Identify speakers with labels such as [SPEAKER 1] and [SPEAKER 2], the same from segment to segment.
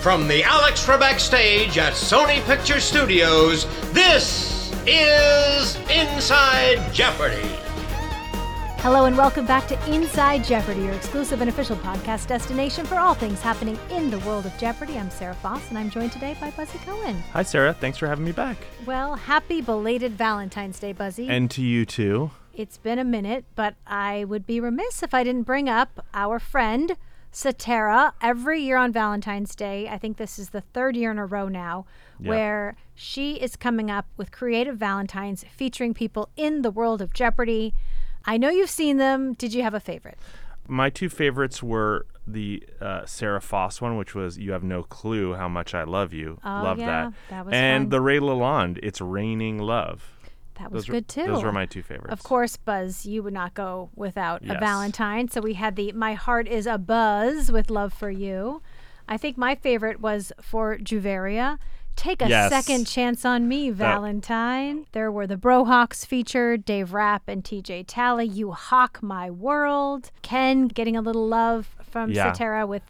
[SPEAKER 1] From the Alex Trebek stage at Sony Picture Studios, this is Inside Jeopardy!
[SPEAKER 2] Hello and welcome back to Inside Jeopardy, your exclusive and official podcast destination for all things happening in the world of Jeopardy. I'm Sarah Foss, and I'm joined today by Buzzy Cohen.
[SPEAKER 3] Hi, Sarah. Thanks for having me back.
[SPEAKER 2] Well, happy belated Valentine's Day, Buzzy.
[SPEAKER 3] And to you too.
[SPEAKER 2] It's been a minute, but I would be remiss if I didn't bring up our friend, Satara. Every year on Valentine's Day, I think this is the third year in a row now,
[SPEAKER 3] Yep.
[SPEAKER 2] where she is coming up with creative Valentines featuring people in the world of Jeopardy. I know you've seen them. Did you have a favorite?
[SPEAKER 3] My two favorites were the uh, Sarah Foss one, which was "You have no clue how much I love you."
[SPEAKER 2] Oh,
[SPEAKER 3] love
[SPEAKER 2] yeah,
[SPEAKER 3] that.
[SPEAKER 2] that was
[SPEAKER 3] and
[SPEAKER 2] fun.
[SPEAKER 3] the Ray Lalonde, "It's Raining Love."
[SPEAKER 2] That was
[SPEAKER 3] Those were-
[SPEAKER 2] good too.
[SPEAKER 3] Those were my two favorites.
[SPEAKER 2] Of course, Buzz, you would not go without a Valentine. So we had the My Heart is a Buzz with Love for You. I think my favorite was for Juveria. Take a
[SPEAKER 3] Yes.
[SPEAKER 2] second chance on me, Valentine. There were the Brohawks featured, Dave Rapp and TJ Talley. You Hawk My World. Ken getting a little love from
[SPEAKER 3] Yeah.
[SPEAKER 2] Satara with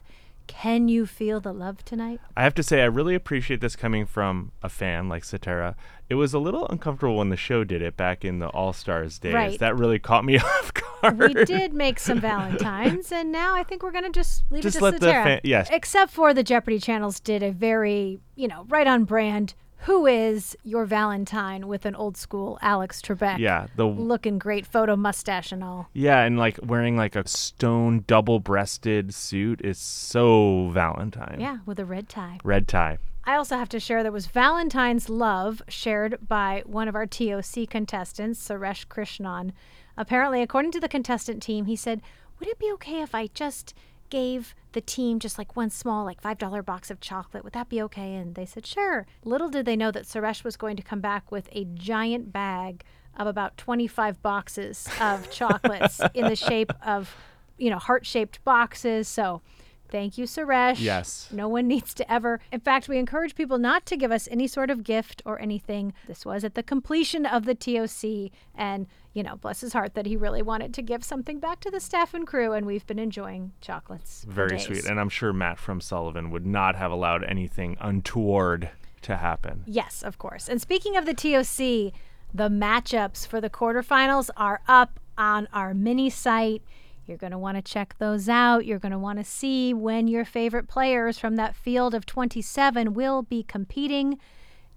[SPEAKER 2] Can You Feel the Love Tonight?
[SPEAKER 3] I have to say, I really appreciate this coming from a fan like Satara. It was a little uncomfortable when the show did it back in the All Stars days.
[SPEAKER 2] Right.
[SPEAKER 3] That really caught me off guard.
[SPEAKER 2] we did make some Valentines, and now I think we're gonna just leave
[SPEAKER 3] Just
[SPEAKER 2] it to
[SPEAKER 3] let the
[SPEAKER 2] Satara.
[SPEAKER 3] fan- yes.
[SPEAKER 2] Except for the Jeopardy channels did a very, you know, right on brand. Who is your Valentine with an old school Alex Trebek?
[SPEAKER 3] Yeah, the
[SPEAKER 2] looking great, photo mustache and all.
[SPEAKER 3] yeah, and like wearing like a stone double-breasted suit is so Valentine.
[SPEAKER 2] Yeah, with a red tie.
[SPEAKER 3] Red tie.
[SPEAKER 2] I also have to share there was Valentine's Love shared by one of our TOC contestants, Suresh Krishnan. Apparently, according to the contestant team, he said, Would it be okay if I just gave the team just like one small, like $5 box of chocolate? Would that be okay? And they said, Sure. Little did they know that Suresh was going to come back with a giant bag of about 25 boxes of chocolates in the shape of, you know, heart shaped boxes. So, Thank you, Suresh.
[SPEAKER 3] Yes.
[SPEAKER 2] No one needs to ever. In fact, we encourage people not to give us any sort of gift or anything. This was at the completion of the TOC, and, you know, bless his heart that he really wanted to give something back to the staff and crew, and we've been enjoying chocolates.
[SPEAKER 3] Very sweet. And I'm sure Matt from Sullivan would not have allowed anything untoward to happen.
[SPEAKER 2] Yes, of course. And speaking of the TOC, the matchups for the quarterfinals are up on our mini site. You're going to want to check those out. You're going to want to see when your favorite players from that field of 27 will be competing.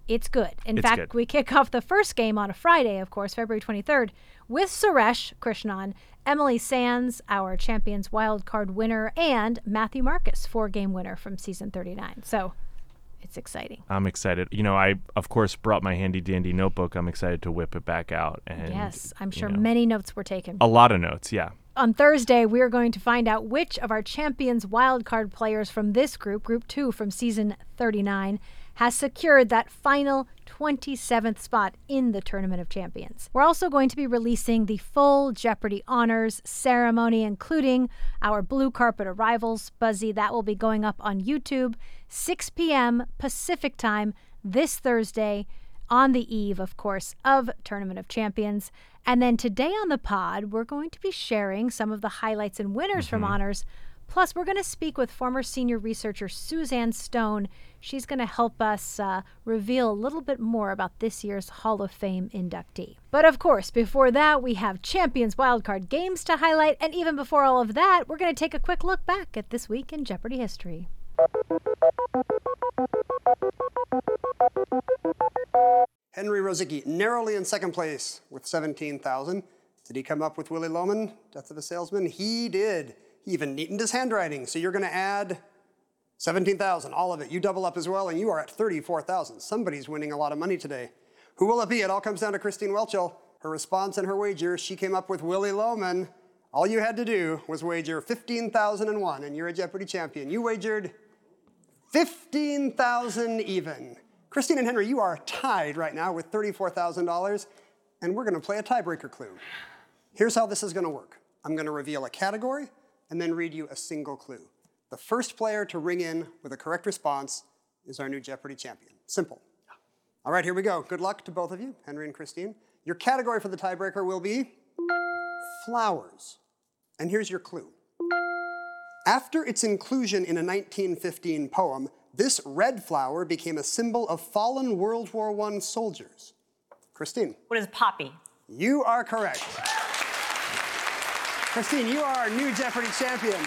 [SPEAKER 2] It's good. In
[SPEAKER 3] It's
[SPEAKER 2] fact,
[SPEAKER 3] good.
[SPEAKER 2] we kick off the first game on a Friday, of course, February 23rd, with Suresh Krishnan, Emily Sands, our Champions Wild Card winner, and Matthew Marcus, four game winner from season 39. So it's exciting.
[SPEAKER 3] I'm excited. You know, I of course brought my handy dandy notebook. I'm excited to whip it back out. And
[SPEAKER 2] Yes, I'm
[SPEAKER 3] you
[SPEAKER 2] sure
[SPEAKER 3] know,
[SPEAKER 2] many notes were taken.
[SPEAKER 3] a lot of notes. Yeah.
[SPEAKER 2] On Thursday, we are going to find out which of our Champions wildcard players from this group, Group 2 from season 39, has secured that final 27th spot in the Tournament of Champions. We're also going to be releasing the full Jeopardy honors ceremony, including our blue carpet arrivals. Buzzy, that will be going up on YouTube, 6 p.m. Pacific time this Thursday on the eve, of course, of Tournament of Champions. And then today on the pod, we're going to be sharing some of the highlights and winners from honors. Plus, we're going to speak with former senior researcher Suzanne Stone. She's going to help us uh, reveal a little bit more about this year's Hall of Fame inductee. But of course, before that, we have Champions Wildcard games to highlight. And even before all of that, we're going to take a quick look back at this week in Jeopardy history.
[SPEAKER 4] Henry Rozicki narrowly in second place with 17,000. Did he come up with Willy Loman, Death of a Salesman? He did. He even neatened his handwriting. So you're going to add 17,000, all of it. You double up as well, and you are at 34,000. Somebody's winning a lot of money today. Who will it be? It all comes down to Christine Whelchel. Her response and her wager, she came up with Willy Loman. All you had to do was wager 15,001, and you're a Jeopardy champion. You wagered 15,000 even. Christine and Henry, you are tied right now with $34,000, and we're to play a tiebreaker clue. Here's how this is to work I'm to reveal a category and then read you a single clue. The first player to ring in with a correct response is our new Jeopardy champion. Simple. All right, here we go. Good luck to both of you, Henry and Christine. Your category for the tiebreaker will be flowers. And here's your clue. After its inclusion in a 1915 poem, this red flower became a symbol of fallen World War I soldiers? Christine,
[SPEAKER 5] What is poppy?
[SPEAKER 4] you are correct. Christine, you are our new Jeopardy champion.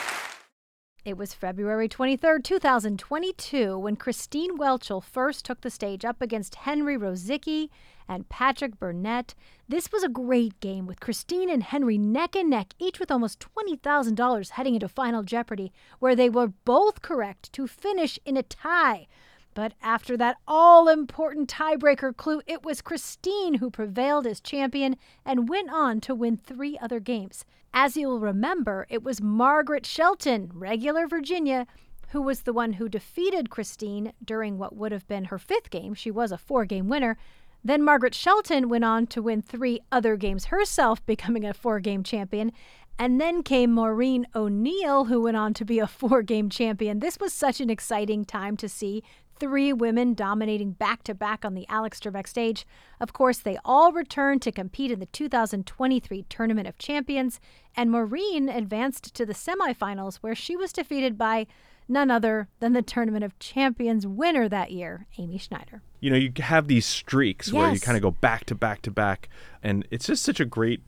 [SPEAKER 2] It was February 23, 2022, when Christine Whelchel first took the stage up against Henry Rozicki and Patrick Burnett. This was a great game with Christine and Henry neck and neck, each with almost $20,000 heading into Final Jeopardy, where they were both correct to finish in a tie. But after that all important tiebreaker clue, it was Christine who prevailed as champion and went on to win three other games. As you'll remember, it was Margaret Shelton, regular Virginia, who was the one who defeated Christine during what would have been her fifth game. She was a four game winner. Then Margaret Shelton went on to win three other games herself, becoming a four game champion. And then came Maureen O'Neill, who went on to be a four game champion. This was such an exciting time to see three women dominating back to back on the Alex Trebek stage. Of course, they all returned to compete in the 2023 Tournament of Champions, and Maureen advanced to the semifinals, where she was defeated by none other than the Tournament of Champions winner that year, Amy Schneider.
[SPEAKER 3] You know, you have these streaks where you kind of go back to back to back, and it's just such a great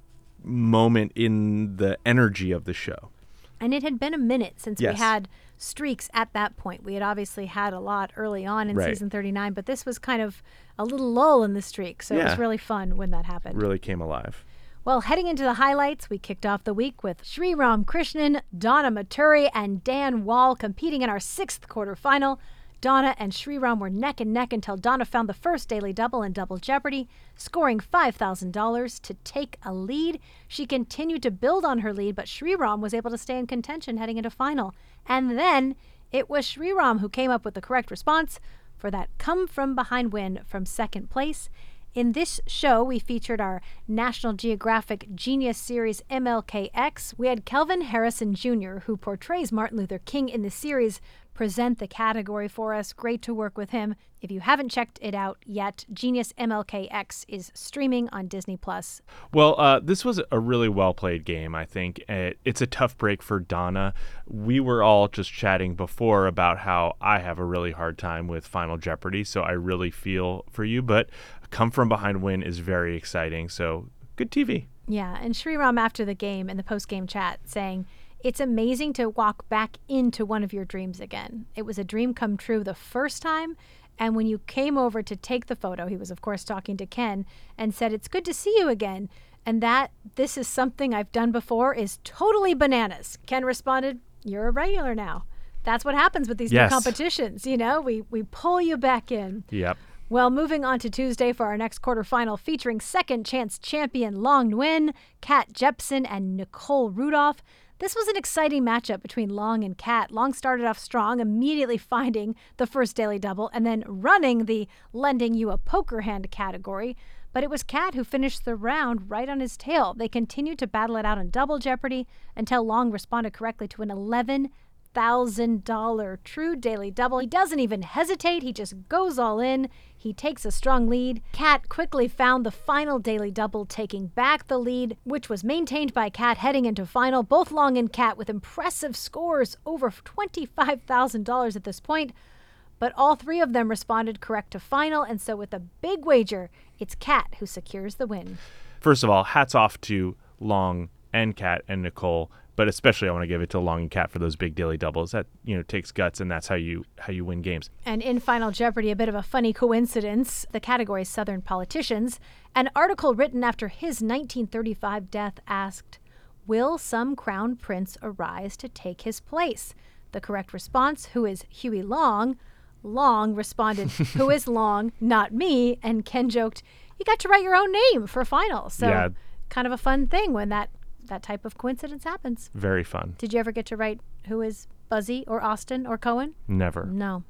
[SPEAKER 3] moment in the energy of the show.
[SPEAKER 2] And it had been a minute since
[SPEAKER 3] Yes.
[SPEAKER 2] we had streaks at that point. We had obviously had a lot early on in
[SPEAKER 3] Right.
[SPEAKER 2] season 39, but this was kind of a little lull in the streak. So it was really fun when that happened.
[SPEAKER 3] Really came alive.
[SPEAKER 2] Well, heading into the highlights, we kicked off the week with Sri Ram Krishnan, Donna Maturi, and Dan Wall competing in our sixth quarterfinal. Donna and Sri Ram were neck and neck until Donna found the first daily double in Double Jeopardy, scoring $5,000 to take a lead. She continued to build on her lead, but Sri Ram was able to stay in contention heading into final. And then it was Sri Ram who came up with the correct response for that come from behind win from second place. In this show, we featured our National Geographic Genius Series MLKX. We had Kelvin Harrison Jr., who portrays Martin Luther King in the series, present the category for us. Great to work with him. If you haven't checked it out yet, Genius MLKX is streaming on Disney Plus.
[SPEAKER 3] Well, uh, this was a really well played game, I think. It, it's a tough break for Donna. We were all just chatting before about how I have a really hard time with Final Jeopardy, so I really feel for you. But come from behind win is very exciting, so good TV.
[SPEAKER 2] Yeah, and Sriram after the game in the post game chat saying, It's amazing to walk back into one of your dreams again. It was a dream come true the first time. And when you came over to take the photo, he was, of course, talking to Ken and said, It's good to see you again. And that this is something I've done before is totally bananas. Ken responded, You're a regular now. That's what happens with these
[SPEAKER 3] Yes.
[SPEAKER 2] new competitions. You know, we, we pull you back in.
[SPEAKER 3] Yep.
[SPEAKER 2] Well, moving on to Tuesday for our next quarterfinal featuring second chance champion Long Nguyen, Kat Jepson, and Nicole Rudolph. This was an exciting matchup between Long and Kat. Long started off strong, immediately finding the first daily double and then running the lending you a poker hand category. But it was Kat who finished the round right on his tail. They continued to battle it out on double jeopardy until Long responded correctly to an 11 thousand dollar true daily double. He doesn't even hesitate, he just goes all in. He takes a strong lead. Kat quickly found the final daily double, taking back the lead, which was maintained by Kat heading into final. Both Long and Kat with impressive scores over $25,000 at this point. But all three of them responded correct to final, and so with a big wager, it's Kat who secures the win.
[SPEAKER 3] First of all, hats off to Long and Kat and Nicole, but especially I want to give it to Long and Kat for those big daily doubles. That you know takes guts, and that's how you how you win games.
[SPEAKER 2] And in Final Jeopardy, a bit of a funny coincidence. The category is Southern Politicians. An article written after his 1935 death asked, Will some crown prince arise to take his place? The correct response, who is Huey Long? Long responded, Who is Long? Not me. And Ken joked, You got to write your own name for final. So,
[SPEAKER 3] Yeah.
[SPEAKER 2] kind of a fun thing when that, that type of coincidence happens.
[SPEAKER 3] Very fun.
[SPEAKER 2] Did you ever get to write who is Buzzy or Austin or Cohen?
[SPEAKER 3] Never.
[SPEAKER 2] No.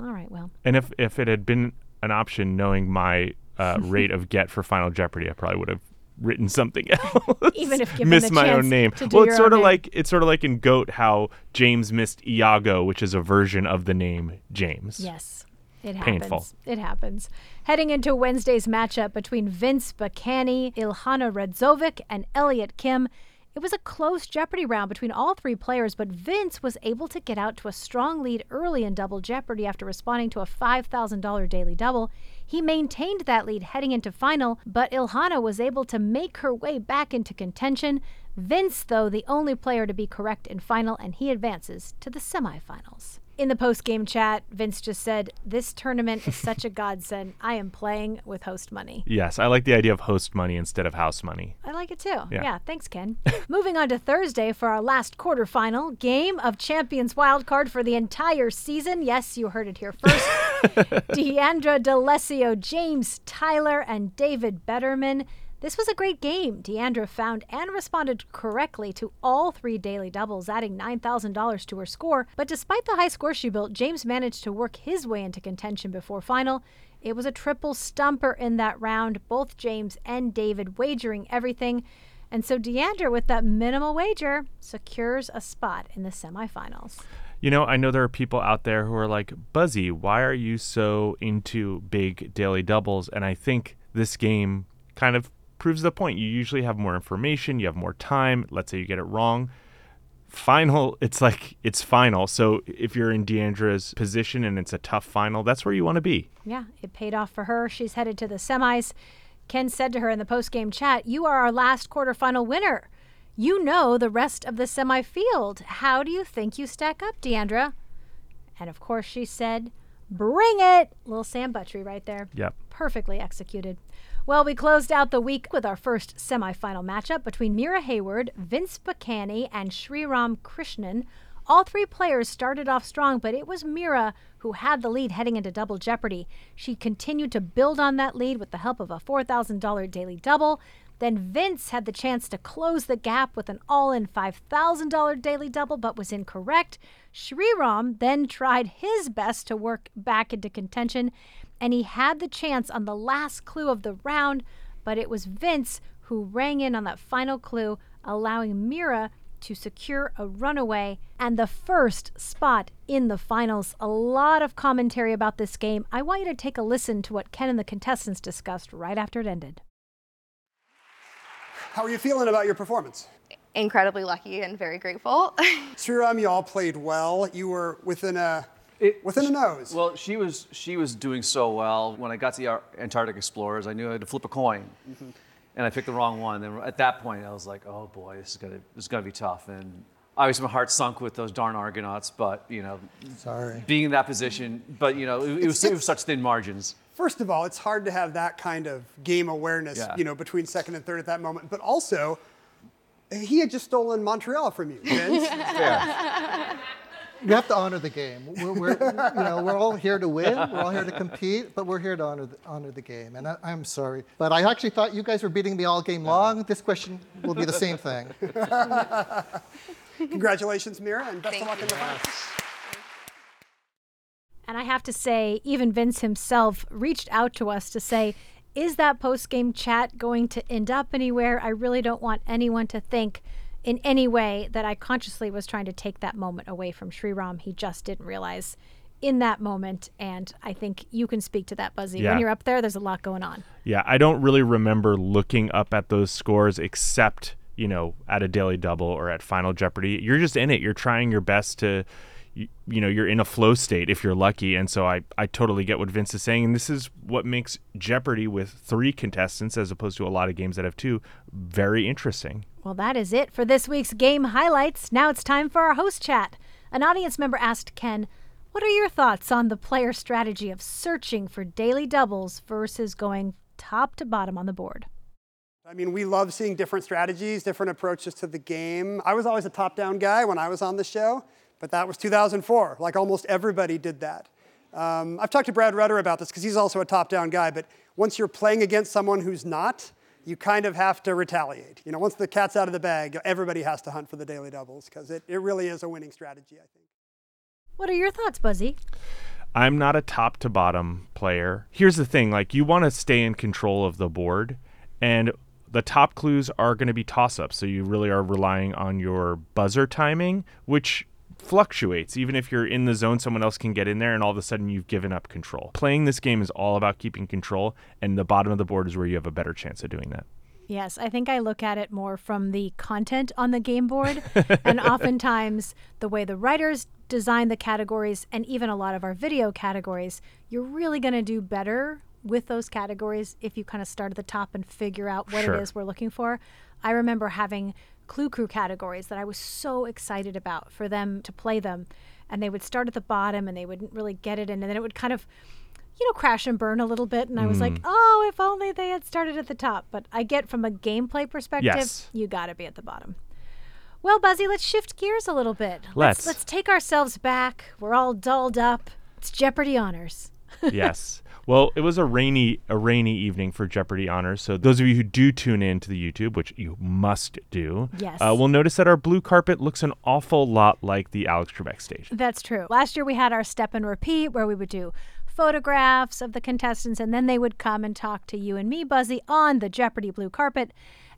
[SPEAKER 2] All right, well.
[SPEAKER 3] And if if it had been an option, knowing my uh, rate of get for Final Jeopardy, I probably would have written something else.
[SPEAKER 2] Even if given
[SPEAKER 3] missed
[SPEAKER 2] the
[SPEAKER 3] my own name. well, it's sort of
[SPEAKER 2] name.
[SPEAKER 3] like it's sort of like in Goat how James missed Iago, which is a version of the name James.
[SPEAKER 2] Yes, it happens.
[SPEAKER 3] Painful.
[SPEAKER 2] It happens. Heading into Wednesday's matchup between Vince Bacani, Ilhana Redzovic, and Elliot Kim, It was a close Jeopardy round between all three players, but Vince was able to get out to a strong lead early in Double Jeopardy after responding to a $5,000 daily double. He maintained that lead heading into final, but Ilhana was able to make her way back into contention. Vince, though, the only player to be correct in final, and he advances to the semifinals in the post game chat, Vince just said, This tournament is such a godsend. I am playing with host money.
[SPEAKER 3] Yes, I like the idea of host money instead of house money.
[SPEAKER 2] I like it too. Yeah, yeah thanks, Ken. Moving on to Thursday for our last quarterfinal game of Champions Wildcard for the entire season. Yes, you heard it here first. Deandra D'Alessio, James Tyler, and David Betterman. This was a great game. Deandra found and responded correctly to all three daily doubles, adding $9,000 to her score. But despite the high score she built, James managed to work his way into contention before final. It was a triple stumper in that round, both James and David wagering everything. And so Deandra, with that minimal wager, secures a spot in the semifinals.
[SPEAKER 3] You know, I know there are people out there who are like, Buzzy, why are you so into big daily doubles? And I think this game kind of proves the point. You usually have more information, you have more time. Let's say you get it wrong. Final, it's like it's final. So if you're in Deandra's position and it's a tough final, that's where you want to be.
[SPEAKER 2] Yeah, it paid off for her. She's headed to the semis. Ken said to her in the post-game chat, "You are our last quarterfinal winner. You know the rest of the semi field. How do you think you stack up, Deandra?" And of course, she said, "Bring it!" Little Sam Buttrey right there.
[SPEAKER 3] Yep.
[SPEAKER 2] Perfectly executed. Well, we closed out the week with our first semifinal matchup between Mira Hayward, Vince Bacani, and Sriram Krishnan. All three players started off strong, but it was Mira who had the lead heading into Double Jeopardy. She continued to build on that lead with the help of a $4,000 daily double. Then Vince had the chance to close the gap with an all in $5,000 daily double, but was incorrect. Sriram then tried his best to work back into contention and he had the chance on the last clue of the round, but it was Vince who rang in on that final clue, allowing Mira to secure a runaway and the first spot in the finals. A lot of commentary about this game. I want you to take a listen to what Ken and the contestants discussed right after it ended.
[SPEAKER 4] How are you feeling about your performance?
[SPEAKER 5] Incredibly lucky and very grateful.
[SPEAKER 4] Sriram, you all played well. You were within a it, Within a nose.
[SPEAKER 6] Well, she was she was doing so well. When I got to the Antarctic Explorers, I knew I had to flip a coin, mm-hmm. and I picked the wrong one. And at that point, I was like, "Oh boy, this is gonna this is gonna be tough." And obviously, my heart sunk with those darn Argonauts. But you know,
[SPEAKER 4] sorry,
[SPEAKER 6] being in that position. But you know, it, it was, it was such thin margins.
[SPEAKER 4] First of all, it's hard to have that kind of game awareness, yeah. you know, between second and third at that moment. But also, he had just stolen Montreal from you, Vince. yeah
[SPEAKER 7] you have to honor the game. We're, we're, you know, we're all here to win. We're all here to compete, but we're here to honor the, honor the game. And I, am sorry, but I actually thought you guys were beating me all game long. This question will be the same thing.
[SPEAKER 4] Congratulations, Mira, and best Thank of luck you. in the finals.
[SPEAKER 2] And I have to say, even Vince himself reached out to us to say, is that post game chat going to end up anywhere? I really don't want anyone to think in any way that I consciously was trying to take that moment away from Sriram. He just didn't realize in that moment. And I think you can speak to that, Buzzy. Yeah. When you're up there, there's a lot going on.
[SPEAKER 3] Yeah, I don't really remember looking up at those scores except, you know, at a daily double or at Final Jeopardy. You're just in it. You're trying your best to you, you, know you're in a flow state if you're lucky. And so I, I totally get what vince is saying. And this is what makes jeopardy with three contestants as opposed to a lot of games that have two very interesting.
[SPEAKER 2] Well that is it for this week's game highlights. Now it's time for our host chat. An audience member asked ken what are your thoughts on the player strategy of searching for daily doubles versus going top to bottom on the board?
[SPEAKER 4] I mean, we love seeing different strategies, different approaches to the game. I was always a top down guy when I was on the show. But that was 2004. Like almost everybody did that. Um, I've talked to Brad Rutter about this because he's also a top down guy. But once you're playing against someone who's not, you kind of have to retaliate. You know, once the cat's out of the bag, everybody has to hunt for the daily doubles because it, it really is a winning strategy, I think.
[SPEAKER 2] What are your thoughts, Buzzy?
[SPEAKER 3] I'm not a top to bottom player. Here's the thing like, you want to stay in control of the board. And the top clues are going to be toss ups. So you really are relying on your buzzer timing, which fluctuates. Even if you're in the zone, someone else can get in there, and all of a sudden you've given up control. Playing this game is all about keeping control, and the bottom of the board is where you have a better chance of doing that.
[SPEAKER 2] Yes, I think I look at it more from the content on the game board. and oftentimes, the way the writers design the categories and even a lot of our video categories, you're really going to do better with those categories if you kind of start at the top and figure out what
[SPEAKER 3] Sure.
[SPEAKER 2] it is we're looking for. I remember having Clue Crew categories that I was so excited about for them to play them. And they would start at the bottom and they wouldn't really get it. In, and then it would kind of you know, crash and burn a little bit. And I was
[SPEAKER 3] Mm.
[SPEAKER 2] like, oh, if only they had started at the top. But I get from a gameplay perspective,
[SPEAKER 3] Yes.
[SPEAKER 2] you got to be at the bottom. Well, Buzzy, let's shift gears a little bit.
[SPEAKER 3] Let's.
[SPEAKER 2] let's take ourselves back. We're all dulled up. It's Jeopardy honors.
[SPEAKER 3] yes. Well, it was a rainy a rainy evening for Jeopardy honors. So those of you who do tune in to the YouTube, which you must do,
[SPEAKER 2] Yes.
[SPEAKER 3] uh, will notice that our blue carpet looks an awful lot like the Alex Trebek stage.
[SPEAKER 2] That's true. Last year we had our step and repeat where we would do photographs of the contestants and then they would come and talk to you and me, Buzzy, on the Jeopardy blue carpet.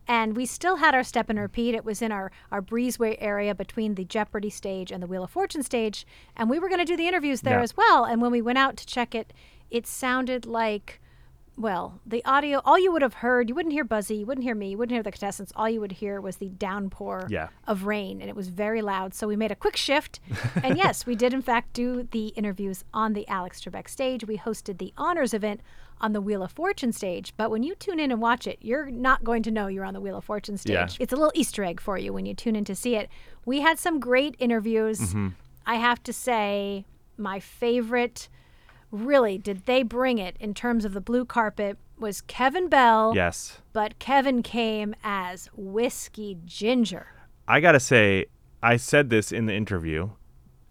[SPEAKER 2] And we still had our step and repeat. It was in our, our breezeway area between the Jeopardy stage and the Wheel of Fortune stage. And we were going to do the interviews there
[SPEAKER 3] Yeah.
[SPEAKER 2] as well. And when we went out to check it, it sounded like well, the audio, all you would have heard, you wouldn't hear Buzzy, you wouldn't hear me, you wouldn't hear the contestants. All you would hear was the downpour
[SPEAKER 3] Yeah.
[SPEAKER 2] of rain, and it was very loud. So we made a quick shift. and yes, we did, in fact, do the interviews on the Alex Trebek stage. We hosted the honors event on the Wheel of Fortune stage. But when you tune in and watch it, you're not going to know you're on the Wheel of Fortune stage.
[SPEAKER 3] Yeah.
[SPEAKER 2] It's a little Easter egg for you when you tune in to see it. We had some great interviews. Mm-hmm. I have to say, my favorite really did they bring it in terms of the blue carpet was Kevin Bell.
[SPEAKER 3] Yes.
[SPEAKER 2] But Kevin came as Whiskey Ginger.
[SPEAKER 3] I got to say, I said this in the interview.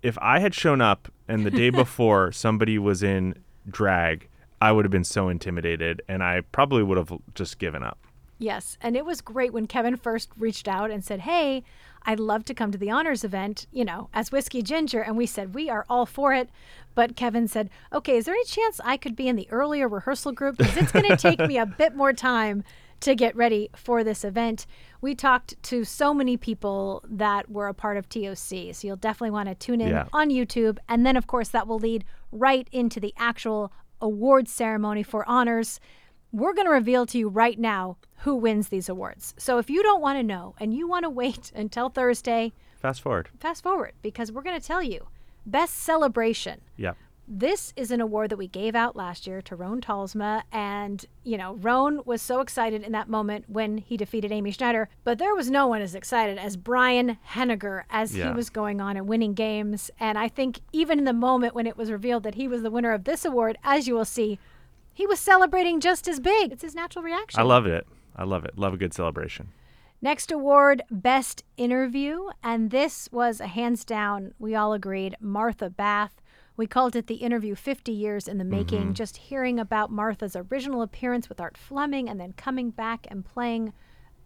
[SPEAKER 3] If I had shown up and the day before somebody was in drag, I would have been so intimidated and I probably would have just given up.
[SPEAKER 2] Yes, and it was great when Kevin first reached out and said, "Hey, I'd love to come to the honors event, you know, as Whiskey Ginger." And we said, "We are all for it." But Kevin said, "Okay, is there any chance I could be in the earlier rehearsal group because it's going to take me a bit more time to get ready for this event?" We talked to so many people that were a part of TOC, so you'll definitely want to tune in
[SPEAKER 3] Yeah.
[SPEAKER 2] on YouTube, and then of course that will lead right into the actual awards ceremony for honors we're going to reveal to you right now who wins these awards. So if you don't want to know and you want to wait until Thursday,
[SPEAKER 3] Fast forward.
[SPEAKER 2] fast forward because we're going to tell you. Best celebration.
[SPEAKER 3] Yeah.
[SPEAKER 2] This is an award that we gave out last year to Rhone Talsma. And, you know, Rhone was so excited in that moment when he defeated Amy Schneider. But there was no one as excited as Brian Henniger as he was going on and winning games. And I think even in the moment when it was revealed that he was the winner of this award, as you will see, he was celebrating just as big. It's his natural reaction.
[SPEAKER 3] I love it. I love it. Love a good celebration.
[SPEAKER 2] Next award, Best Interview. And this was a hands down, we all agreed, Martha Bath. We called it the interview 50 years in the mm-hmm. making. Just hearing about Martha's original appearance with Art Fleming and then coming back and playing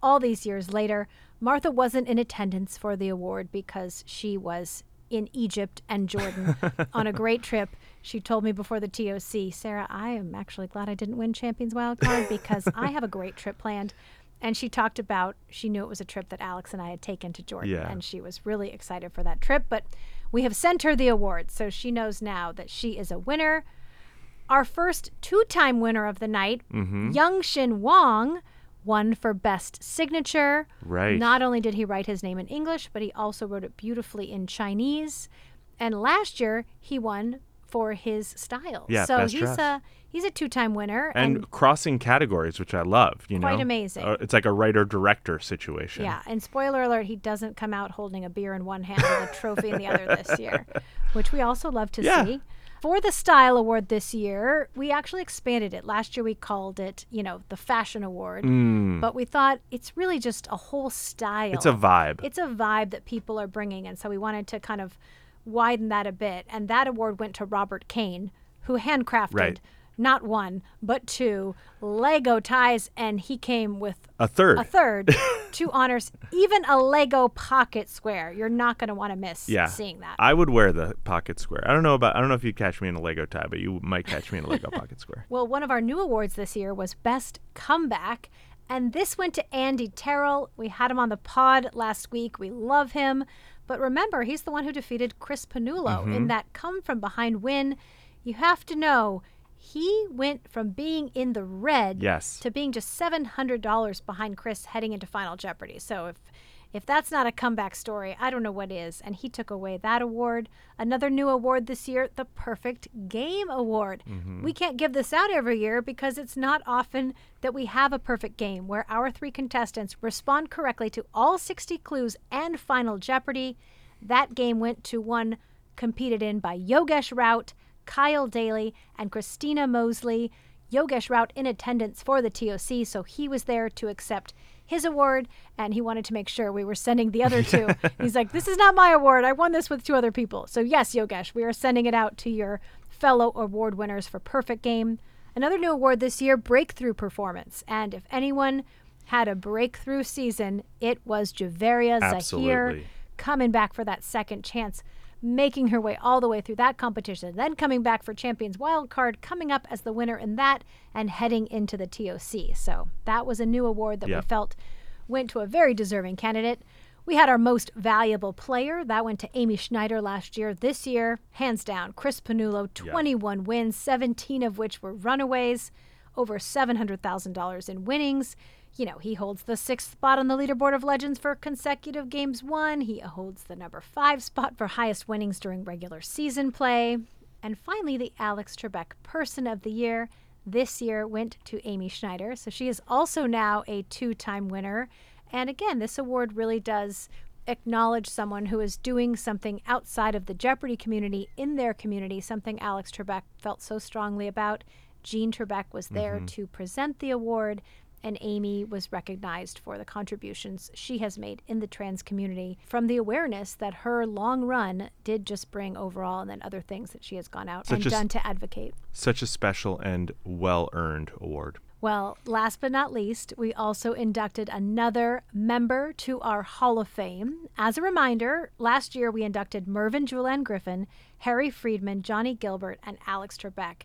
[SPEAKER 2] all these years later. Martha wasn't in attendance for the award because she was in Egypt and Jordan on a great trip. She told me before the TOC, Sarah, I am actually glad I didn't win Champions Wild Card because I have a great trip planned. And she talked about she knew it was a trip that Alex and I had taken to Jordan,
[SPEAKER 3] Yeah.
[SPEAKER 2] and she was really excited for that trip. But we have sent her the award, so she knows now that she is a winner. Our first two-time winner of the night,
[SPEAKER 3] Mm-hmm.
[SPEAKER 2] Young Shin Wong, won for best signature.
[SPEAKER 3] Right.
[SPEAKER 2] Not only did he write his name in English, but he also wrote it beautifully in Chinese. And last year he won for his style.
[SPEAKER 3] Yeah,
[SPEAKER 2] so he's a he's a two-time winner
[SPEAKER 3] And, crossing categories, which I love, you know.
[SPEAKER 2] Quite amazing.
[SPEAKER 3] Uh, it's like a writer director situation.
[SPEAKER 2] Yeah, and spoiler alert, he doesn't come out holding a beer in one hand and a trophy in the other this year, which we also love to
[SPEAKER 3] Yeah.
[SPEAKER 2] see. For the Style Award this year, we actually expanded it. Last year we called it, you know, the Fashion Award, but we thought it's really just a whole style.
[SPEAKER 3] Mm. It's a vibe.
[SPEAKER 2] It's a vibe that people are bringing, and so we wanted to kind of widen that a bit. And that award went to Robert Kane, who handcrafted
[SPEAKER 3] Right.
[SPEAKER 2] not one but two Lego ties, and he came with
[SPEAKER 3] a third.
[SPEAKER 2] a third, two honors, even a Lego pocket square. You're not going to want to miss
[SPEAKER 3] yeah.
[SPEAKER 2] seeing that.
[SPEAKER 3] I would wear the pocket square. I don't know about I don't know if you'd catch me in a Lego tie, but you might catch me in a Lego pocket square.
[SPEAKER 2] well, one of our new awards this year was Best Comeback, and this went to Andy Tirrell. We had him on the pod last week. We love him. But remember, he's the one who defeated Cris Pannullo
[SPEAKER 3] Mm-hmm.
[SPEAKER 2] in that come from behind win. You have to know he went from being in the red
[SPEAKER 3] Yes.
[SPEAKER 2] to being just $700 behind Cris heading into Final Jeopardy. So if if that's not a comeback story, I don't know what is. And he took away that award. Another new award this year, the Perfect Game Award. Mm-hmm. We can't give this out every year because it's not often that we have a perfect game where our three contestants respond correctly to all 60 clues and Final Jeopardy. That game went to one competed in by Yogesh Raut, Kyle Daly, and Christina Mosley. Yogesh Raut in attendance for the TOC, so he was there to accept his award, and he wanted to make sure we were sending the other two. He's like, "This is not my award. I won this with two other people." So yes, Yogesh, we are sending it out to your fellow award winners for Perfect Game. Another new award this year, Breakthrough Performance, and if anyone had a breakthrough season, it was Juveria Zahir coming back for that second chance, making her way all the way through that competition, then coming back for Champions Wild Card, coming up as the winner in that, and heading into the TOC. So that was a new award that we felt went to a very deserving candidate. We had our most valuable player. That went to Amy Schneider last year. This year, hands down, Cris Pannullo, 21 wins, 17 of which were runaways, over $700,000 in winnings. You know, he holds the sixth spot on the leaderboard of legends for consecutive games won. He holds the number five spot for highest winnings during regular season play. And finally, the Alex Trebek Person of the Year this year went to Amy Schneider. So she is also now a two time winner. And again, this award really does acknowledge someone who is doing something outside of the Jeopardy community in their community, something Alex Trebek felt so strongly about. Jean Trebek was there mm-hmm. to present the award, and Amy was recognized for the contributions she has made in the trans community from the awareness that her long run did just bring overall, and then other things that she has gone out
[SPEAKER 3] Such
[SPEAKER 2] and
[SPEAKER 3] as-
[SPEAKER 2] done to advocate.
[SPEAKER 3] Such a special and well earned award.
[SPEAKER 2] Well, last but not least, we also inducted another member to our Hall of Fame. As a reminder, last year we inducted Mervyn Julian Griffin, Harry Friedman, Johnny Gilbert, and Alex Trebek.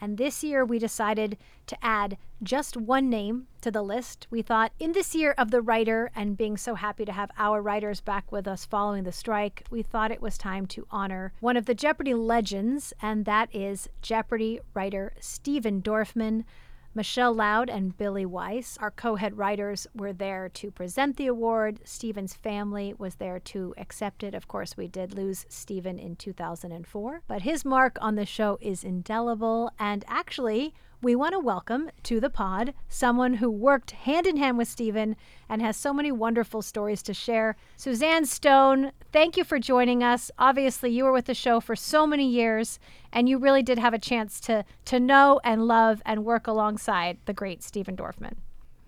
[SPEAKER 2] And this year we decided to add just one name to the list. We thought, in this year of the writer and being so happy to have our writers back with us following the strike, we thought it was time to honor one of the Jeopardy legends, and that is Jeopardy writer Steven Dorfman. Michele Loud and Billy Weiss, our co head writers, were there to present the award. Steven's family was there to accept it. Of course, we did lose Steven in 2004, but his mark on the show is indelible. And actually, we want to welcome to the pod someone who worked hand in hand with Steven and has so many wonderful stories to share. Suzanne Stone, thank you for joining us. Obviously, you were with the show for so many years, and you really did have a chance to to know and love and work alongside the great Steven Dorfman.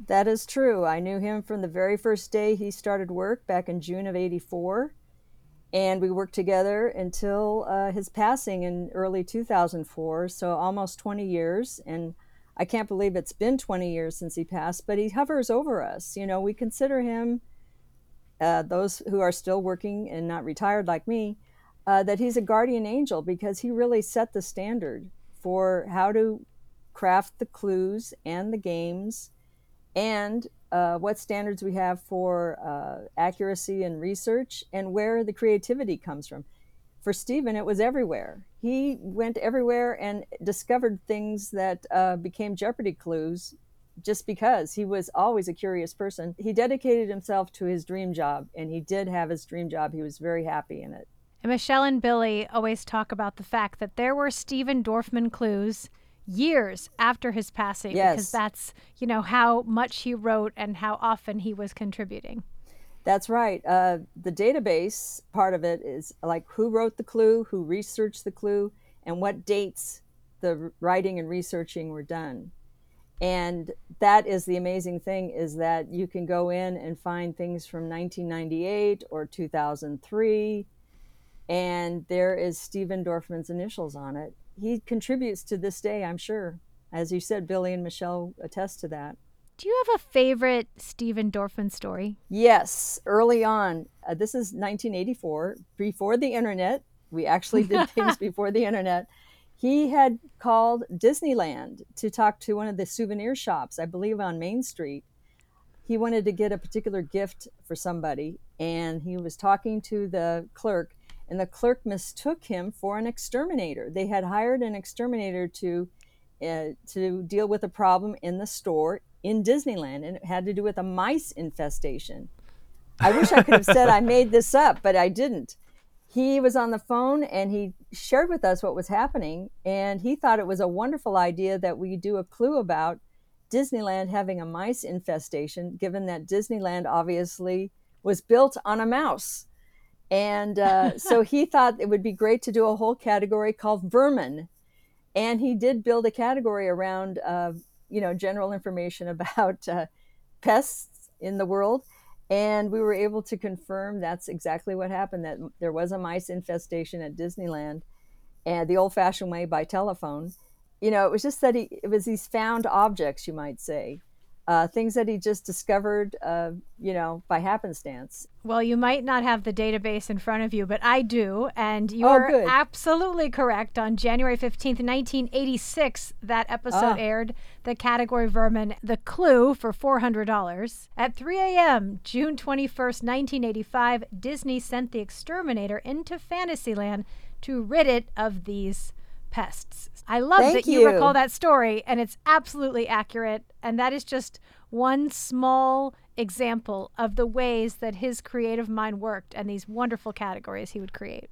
[SPEAKER 8] That is true. I knew him from the very first day he started work back in June of 84. And we worked together until uh, his passing in early 2004, so almost 20 years. And I can't believe it's been 20 years since he passed, but he hovers over us. You know, we consider him, uh, those who are still working and not retired like me, uh, that he's a guardian angel because he really set the standard for how to craft the clues and the games and uh, what standards we have for uh, accuracy and research and where the creativity comes from. For Steven, it was everywhere. He went everywhere and discovered things that uh, became Jeopardy clues just because he was always a curious person. He dedicated himself to his dream job, and he did have his dream job. He was very happy in it.
[SPEAKER 2] And Michele and Billy always talk about the fact that there were Steven Dorfman clues years after his passing
[SPEAKER 8] Yes.
[SPEAKER 2] because that's, you know, how much he wrote and how often he was contributing.
[SPEAKER 8] That's right. Uh, the database part of it is like who wrote the clue, who researched the clue, and what dates the writing and researching were done. And that is the amazing thing is that you can go in and find things from 1998 or 2003, and there is Steven Dorfman's initials on it. He contributes to this day, I'm sure. As you said, Billy and Michele attest to that.
[SPEAKER 2] Do you have a favorite Steven Dorfman story?
[SPEAKER 8] Yes, early on. Uh, this is 1984, before the internet. We actually did things before the internet. He had called Disneyland to talk to one of the souvenir shops, I believe on Main Street. He wanted to get a particular gift for somebody, and he was talking to the clerk, and the clerk mistook him for an exterminator. They had hired an exterminator to uh, to deal with a problem in the store in Disneyland, and it had to do with a mice infestation. I wish I could have said I made this up, but I didn't. He was on the phone and he shared with us what was happening, and he thought it was a wonderful idea that we do a clue about Disneyland having a mice infestation, given that Disneyland obviously was built on a mouse. And uh, so he thought it would be great to do a whole category called vermin. And he did build a category around, uh, you know, general information about uh, pests in the world. And we were able to confirm that's exactly what happened, that there was a mice infestation at Disneyland and the old fashioned way by telephone. You know, it was just that he, it was these found objects, you might say, uh, things that he just discovered, uh, you know, by happenstance.
[SPEAKER 2] Well, you might not have the database in front of you, but I do. And you
[SPEAKER 8] Oh,
[SPEAKER 2] are
[SPEAKER 8] good.
[SPEAKER 2] absolutely correct. On January 15th, 1986, that episode
[SPEAKER 8] Ah.
[SPEAKER 2] aired. The category Vermin, the clue for $400. At 3 a.m., June 21st, 1985, Disney sent the exterminator into Fantasyland to rid it of these pests. I love
[SPEAKER 8] Thank
[SPEAKER 2] that you
[SPEAKER 8] you.
[SPEAKER 2] recall that story, and it's absolutely accurate. And that is just one small example of the ways that his creative mind worked and these wonderful categories he would create.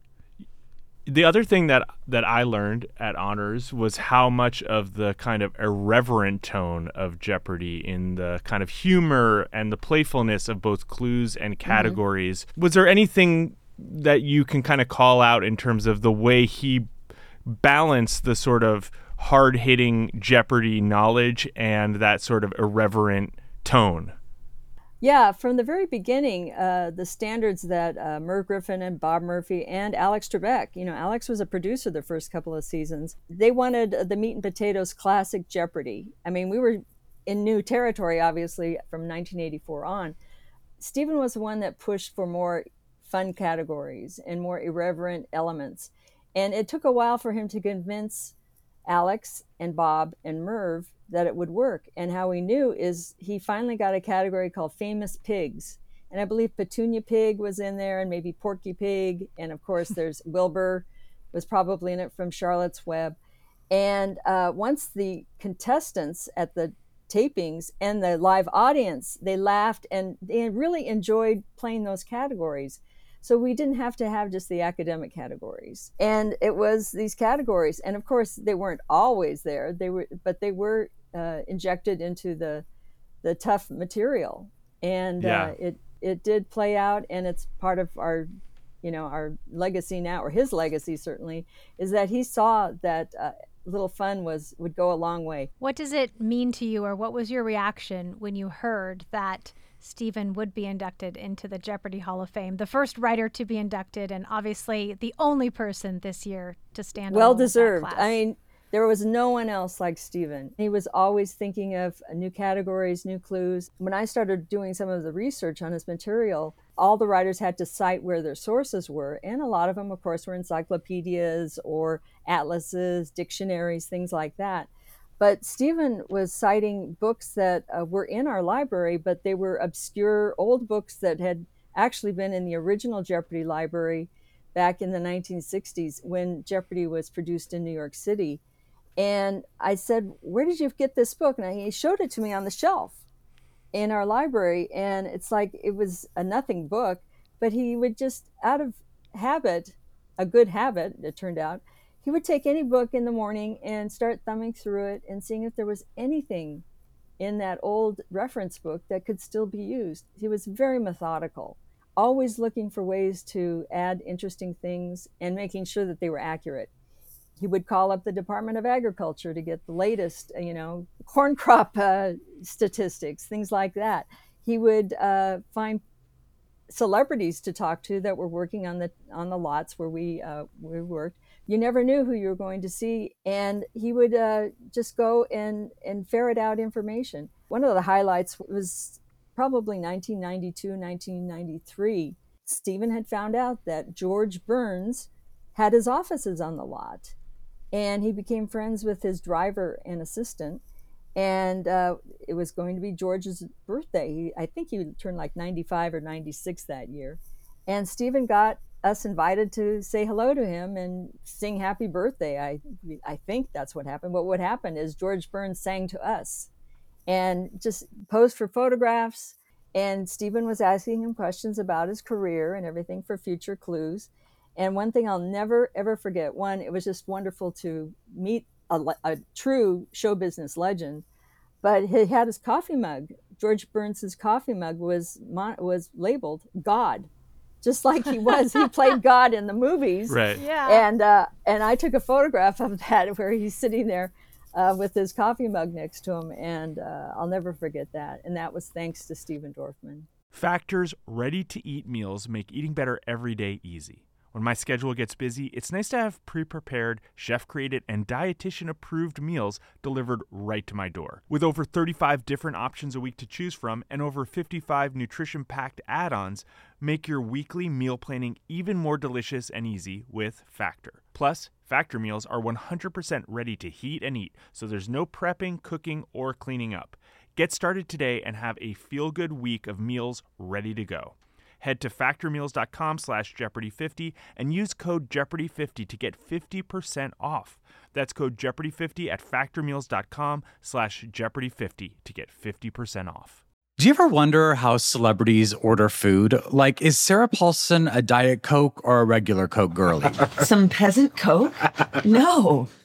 [SPEAKER 3] the other thing that that I learned at honors was how much of the kind of irreverent tone of Jeopardy in the kind of humor and the playfulness of both clues and mm-hmm. categories. Was there anything that you can kind of call out in terms of the way he balanced the sort of hard-hitting Jeopardy knowledge and that sort of irreverent tone?
[SPEAKER 8] Yeah, from the very beginning, uh, the standards that uh, Merv Griffin and Bob Murphy and Alex Trebek, you know, Alex was a producer the first couple of seasons. They wanted the meat and potatoes classic Jeopardy. I mean, we were in new territory, obviously, from 1984 on. Steven was the one that pushed for more fun categories and more irreverent elements. And it took a while for him to convince Alex and Bob and Merv that it would work. And how he knew is he finally got a category called famous pigs. And I believe Petunia Pig was in there and maybe Porky Pig. And of course, there's Wilbur was probably in it from Charlotte's Web. And uh, once the contestants at the tapings and the live audience, they laughed and they really enjoyed playing those categories. So we didn't have to have just the academic categories. And it was these categories. And of course, they weren't always there. They were, but they were uh, injected into the the tough material. And
[SPEAKER 3] Yeah.
[SPEAKER 8] uh, it it did play out, and it's part of our, you know, our legacy now, or his legacy certainly, is that he saw that uh, little fun was would go a long way.
[SPEAKER 2] What does it mean to you, or what was your reaction when you heard that Steven would be inducted into the Jeopardy Hall of Fame? The first writer to be inducted, and obviously the only person this year to stand
[SPEAKER 8] well deserved. I mean, there was no one else like Steven. He was always thinking of new categories, new clues. When I started doing some of the research on his material, all the writers had to cite where their sources were, and a lot of them, of course, were encyclopedias or atlases, dictionaries, things like that. But Steven was citing books that uh, were in our library, but they were obscure old books that had actually been in the original Jeopardy library back in the 1960s when Jeopardy was produced in New York City. And I said, Where did you get this book? And he showed it to me on the shelf in our library. And it's like it was a nothing book, but he would just, out of habit, a good habit, it turned out, he would take any book in the morning and start thumbing through it and seeing if there was anything in that old reference book that could still be used. He was very methodical, always looking for ways to add interesting things and making sure that they were accurate. He would call up the Department of Agriculture to get the latest, uh, you know, corn crop uh, statistics, things like that. He would uh, find celebrities to talk to that were working on the on the lots where we uh, we worked. You never knew who you were going to see, and he would uh, just go and and ferret out information. One of the highlights was probably 1992, 1993. Steven had found out that George Burns had his offices on the lot, and he became friends with his driver and assistant. And uh, it was going to be George's birthday. He, I think he turned like 95 or 96 that year. And Steven got us invited to say hello to him and sing happy birthday. I I think that's what happened. But what happened is George Burns sang to us and just posed for photographs. And Steven was asking him questions about his career and everything for future clues. And one thing I'll never ever forget one, it was just wonderful to meet a, a true show business legend. But he had his coffee mug. George Burns's coffee mug was was labeled God just like he was. he played God in the movies.
[SPEAKER 3] Right.
[SPEAKER 2] Yeah.
[SPEAKER 8] And uh, and I took a photograph of that where he's sitting there uh, with his coffee mug next to him, and uh, I'll never forget that. And that was thanks to Steven Dorfman.
[SPEAKER 3] Factor's ready to eat meals make eating better every day easy. When my schedule gets busy, it's nice to have pre prepared, chef created, and dietitian approved meals delivered right to my door. With over 35 different options a week to choose from and over 55 nutrition packed add ons, make your weekly meal planning even more delicious and easy with Factor. Plus, Factor meals are 100% ready to heat and eat, so there's no prepping, cooking, or cleaning up. Get started today and have a feel good week of meals ready to go. Head to factormeals.com slash Jeopardy50 and use code Jeopardy50 to get 50% off. That's code Jeopardy50 at factormeals.com slash Jeopardy50 to get 50% off.
[SPEAKER 9] Do you ever wonder how celebrities order food? Like, is Sarah Paulson a Diet Coke or a regular Coke girlie?
[SPEAKER 10] Some peasant Coke? No.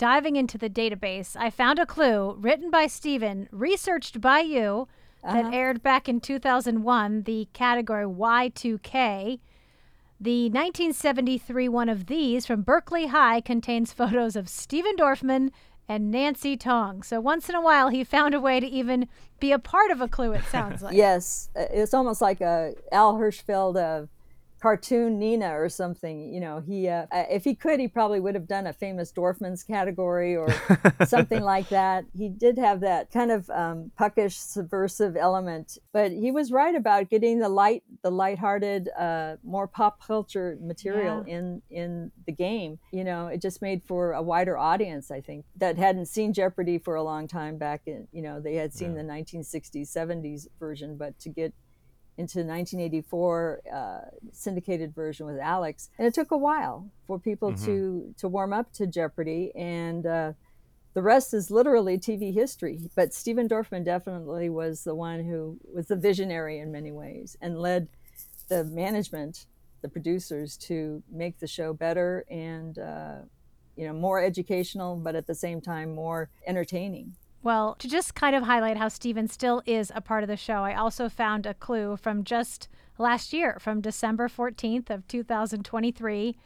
[SPEAKER 2] Diving into the database, I found a clue written by Steven, researched by you, that
[SPEAKER 8] Uh-huh.
[SPEAKER 2] aired back in 2001, the category Y2K. The 1973 one of these from Berkeley High contains photos of Steven Dorfman and Nancy Tong. So once in a while, he found a way to even be a part of a clue, it sounds like.
[SPEAKER 8] Yes, uh, it's almost like a Al Hirschfeld uh, cartoon Nina or something. You know, he uh, uh, if he could, he probably would have done a famous Dorfman's category or something like that. He did have that kind of um, puckish, subversive element, but he was right about getting the light, the lighthearted, uh, more pop culture material in in the game. You know, it just made for a wider audience. I think that hadn't seen Jeopardy for a long time back in. You know, they had seen the 1960s, 70s version, but to get into 1984 uh, syndicated version with Alex, and it took a while for people to to warm up to Jeopardy, and uh, the rest is literally TV history. But Steven Dorfman definitely was the one who was the visionary in many ways and led the management, the producers, to make the show better and uh, you know more educational, but at the same time more entertaining.
[SPEAKER 2] Well, to just kind of highlight how Steven still is a part of the show, I also found a clue from just last year, from December 14th of 2023.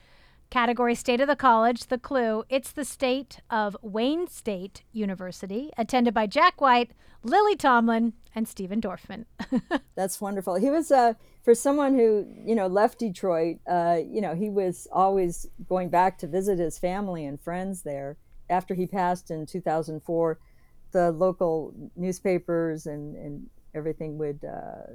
[SPEAKER 2] Category State of the College, the clue, it's the state of Wayne State University, attended by Jack White, Lily Tomlin, and Steven Dorfman.
[SPEAKER 8] That's wonderful. He was uh, for someone who you know left Detroit. Uh, you know, he was always going back to visit his family and friends there. After he passed in 2004, the local newspapers and and everything would uh,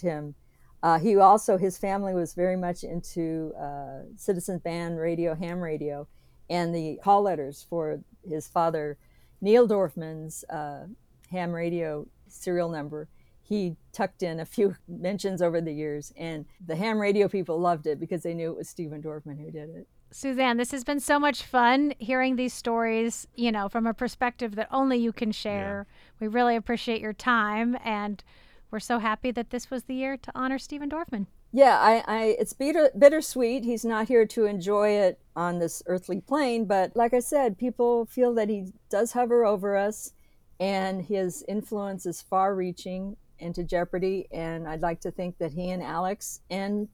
[SPEAKER 8] him. Uh, he also his family was very much into uh, Citizen Band radio, ham radio, and the call letters for his father, Neil Dorfman's uh, ham radio serial number. He tucked in a few mentions over the years, and the ham radio people loved it because they knew it was Steven Dorfman who did it.
[SPEAKER 2] Suzanne, this has been so much fun hearing these stories, you know, from a perspective that only you can share. We really appreciate your time, and we're so happy that this was the year to honor Steven Dorfman.
[SPEAKER 8] Yeah, I, I it's bitter, bittersweet. He's not here to enjoy it on this earthly plane, but like I said, people feel that he does hover over us, and his influence is far-reaching into Jeopardy. And I'd like to think that he and Alex and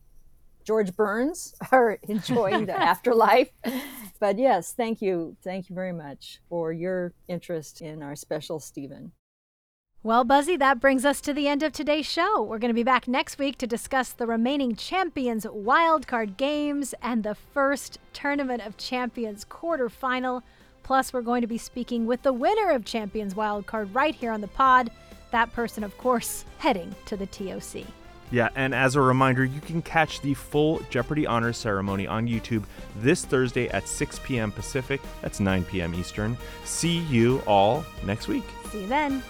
[SPEAKER 8] George Burns are enjoying the afterlife. But yes, thank you, thank you very much for your interest in our special Steven.
[SPEAKER 2] Well, Buzzy, that brings us to the end of today's show. We're going to be back next week to discuss the remaining Champions wildcard games and the first Tournament of Champions quarterfinal. Plus, we're going to be speaking with the winner of Champions wildcard right here on the pod. That person, of course, heading to the TOC.
[SPEAKER 3] Yeah, and as a reminder, you can catch the full Jeopardy Honors Ceremony on YouTube this Thursday at 6 p.m. Pacific. That's 9 p.m. Eastern. See you all next week.
[SPEAKER 2] See you then.